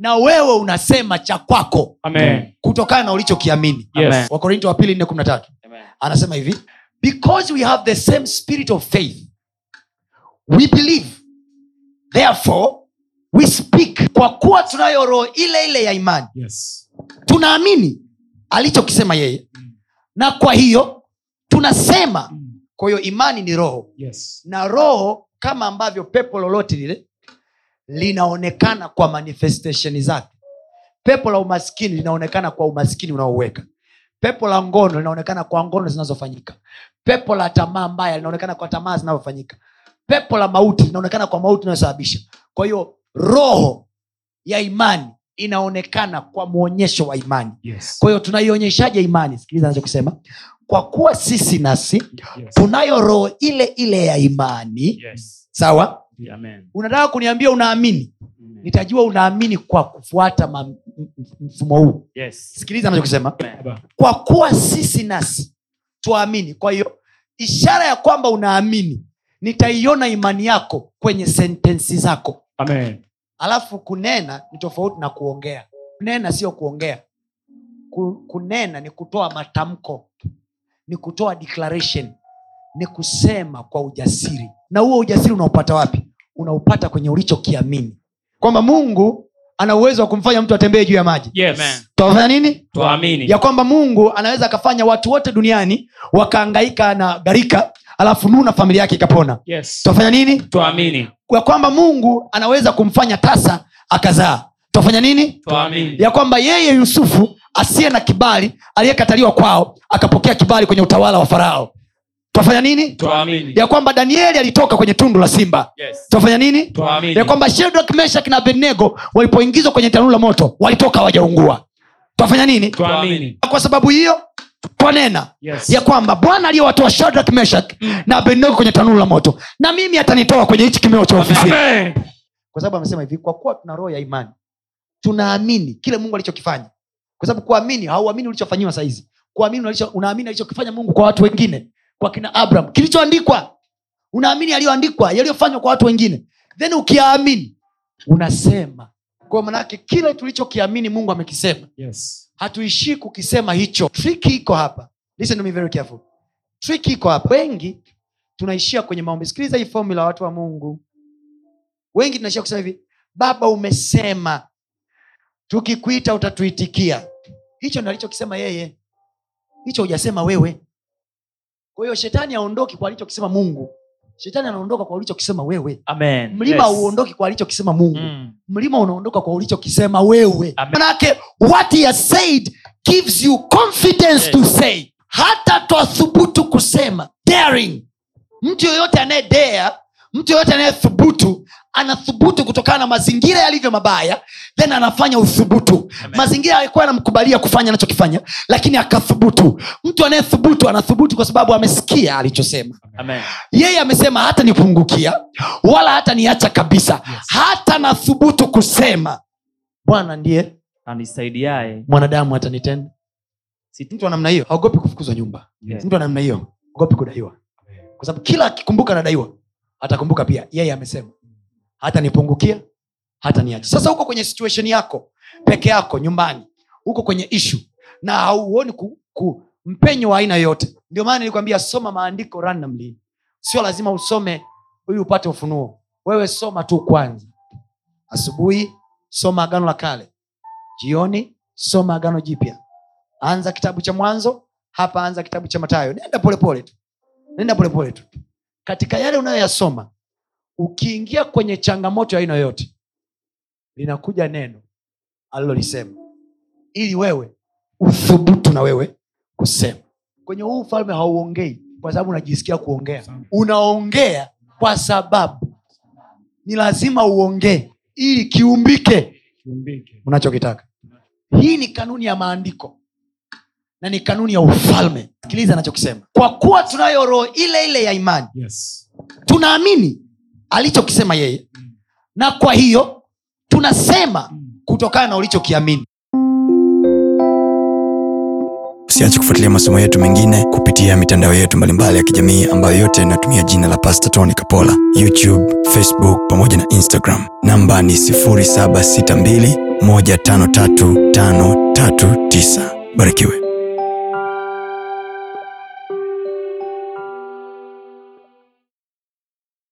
na wewe unasema cha kwako. Kutokana na ulichokiamini. Yes. wakorinto wa pili 413 anasema hivi because we have the same spirit of faith we believe. Therefore we speak kwa kuwa tunayo roho ile ile ya imani. Yes. tunaamini alichokisema yeye. Na kwa hiyo tunasema. Kwa hiyo imani ni roho. Yes. na roho kama ambavyo pepo lolote lile linaonekana kwa manifestation zake. Pepo la umaskini linaonekana kwa umaskini unaoweka. Pepo la ngono linaonekana kwa ngono zinazofanyika. Pepo la tamaa mbaya linaonekana kwa tamaa zinazofanyika. Pepo la mauti linaonekana kwa mauti inayosababisha. Kwa hiyo roho ya imani inaonekana kwa mwonyesho wa imani. Yes. kwa hiyo tunaionyeshaje imani? Sikiliza anachokisema. Kwa kuwa sisi nasi Yes. tunayo roho ile ile ya imani. Yes. sawa. Unataka kuniambia unaamini? Nitajua unaamini kwa kufuata mfumo huu. Yes. sikiliza anachokisema. Kwa kuwa sisi nasi tuamini. Kwa hiyo ishara ya kwamba unaamini nitaiona imani yako kwenye sentensi zako. Amen. alafu kunena ni tofauti na kuongea. Kunena sio kuongea. Kunena ni kutoa matamko ni kutoa declaration ni kusema kwa ujasiri. Na huo ujasiri unaupata wapi unaupata kwenye ulichokiamini kwamba mungu ana uwezo wa kumfanya mtu atembee juu ya maji Yes. tutafanya nini Tuamini. ya kwamba mungu anaweza akafanya watu wote duniani wakaangaika na gharika alafu nuhu na familia yake ikapona Yes. tutafanya nini Tuamini. ya kwamba mungu anaweza kumfanya tasa akazaa tutafanya nini Tuamini. ya kwamba yeye yusufu asiye na kibali aliyekataliwa kwao akapokea kibali kwenye utawala wa farao tutafanya nini? Tuamini. ya kwamba danieli alitoka kwenye tundu la simba. Yes. twafanya nini? Tuamini. ya kwamba shedrak meshak na abednego walipoingizwa kwenye tanuru la moto walitoka hawajaungua. Twafanya nini? Tuamini. kwa sababu hiyo twanena Yes. ya kwamba bwana aliyowatoa shadrak meshak na abednego kwenye tanuru la moto na mimi atanitoa kwenye hichi kimeo cha ofisini kwa sababu amesema hivi kwa kuwa tuna roho ya imani tunaamini kile mungu alichokifanya. Kwa sababu kuamini hauamini ulichofanyiwa sahizi kuamini unaamini alichokifanya mungu kwa watu wengine kwa kina abraham. Kilichoandikwa unaamini yaliyoandikwa yaliyofanywa kwa watu wengine. Then ukiamini unasema. Kwa manake kile tulichokiamini mungu amekisema. Yes. hatuishii kukisema hicho. Triki iko hapa. Listen to me very careful. Triki iko hapa. Wengi tunaishia kwenye maombi. Sikiliza hii fomula watu wa mungu. Wengi tunaishia kusema hivi baba umesema. Tukikuita utatuitikia. Hicho ndo alichokisema yeye. Hicho hujasema wewe kwa hiyo shetani aondoki kwa alichokisema mungu shetani anaondoka kwa ulichokisema wewe Amen. mlima Yes. kwa alichokisema mungu Mm. mlima unaondoka kwa ulichokisema wewe manake what he has said gives you confidence Yes. to say hata twathubutu kusema daring mtu yoyote anayedea mtu yoyote anayethubutu anathubutu kutokana na mazingira yalivyo mabaya then anafanya uthubutu. Amen. mazingira alikuwa yanamkubalia kufanya anachokifanya lakini akathubutu. Mtu anayethubutu anathubutu kwa sababu amesikia alichosema. Amen. yeye amesema hata nipungukia wala hata niacha kabisa. Yes. hata nathubutu kusema bwana ndiye anisaidiaye. mwanadamu atanitenda. Mtu wa namna hiyo? Haogopi kufukuzwa nyumba. Yes. mtu wa namna hiyo? Ogopi kudaiwa. Kwa sababu kila akikumbuka anadaiwa atakumbuka pia. Yeye amesema hata nipungukia hata niacha sasa huko kwenye situation yako peke yako nyumbani huko kwenye ishu na hauoni ku, ku, mpenyo wa aina yoyote. Ndio maana nilikwambia soma maandiko randomly. Sio lazima usome ili upate ufunuo. Wewe soma tu kwanza. Asubuhi soma agano la kale. Jioni soma agano jipya. Anza kitabu cha mwanzo hapa anza kitabu cha matayo nenda polepole tu. Nenda polepole tu. Katika yale unayoyasoma ukiingia kwenye changamoto ya aina yoyote linakuja neno alilolisema. Ili wewe uthubutu na wewe kusema. Kwenye huu ufalme hauongei kwa sababu unajisikia kuongea. Unaongea kwa sababu. Ni lazima uongee ili kiumbike. Unachokitaka. Hii ni kanuni ya maandiko. Na ni kanuni ya ufalme. Sikiliza anachokisema. Kwa kuwa tunayo roho ile ile ya imani Yes. tunaamini alichokisema yeye. Na kwa hiyo tunasema kutokana na ulichokiamini. Usiache kufuatilia masomo yetu mengine kupitia mitandao yetu mbalimbali ya kijamii ambayo yote inatumia jina la pasta tony kapola. Youtube facebook pamoja na instagram. Namba ni 762153539 barikiwe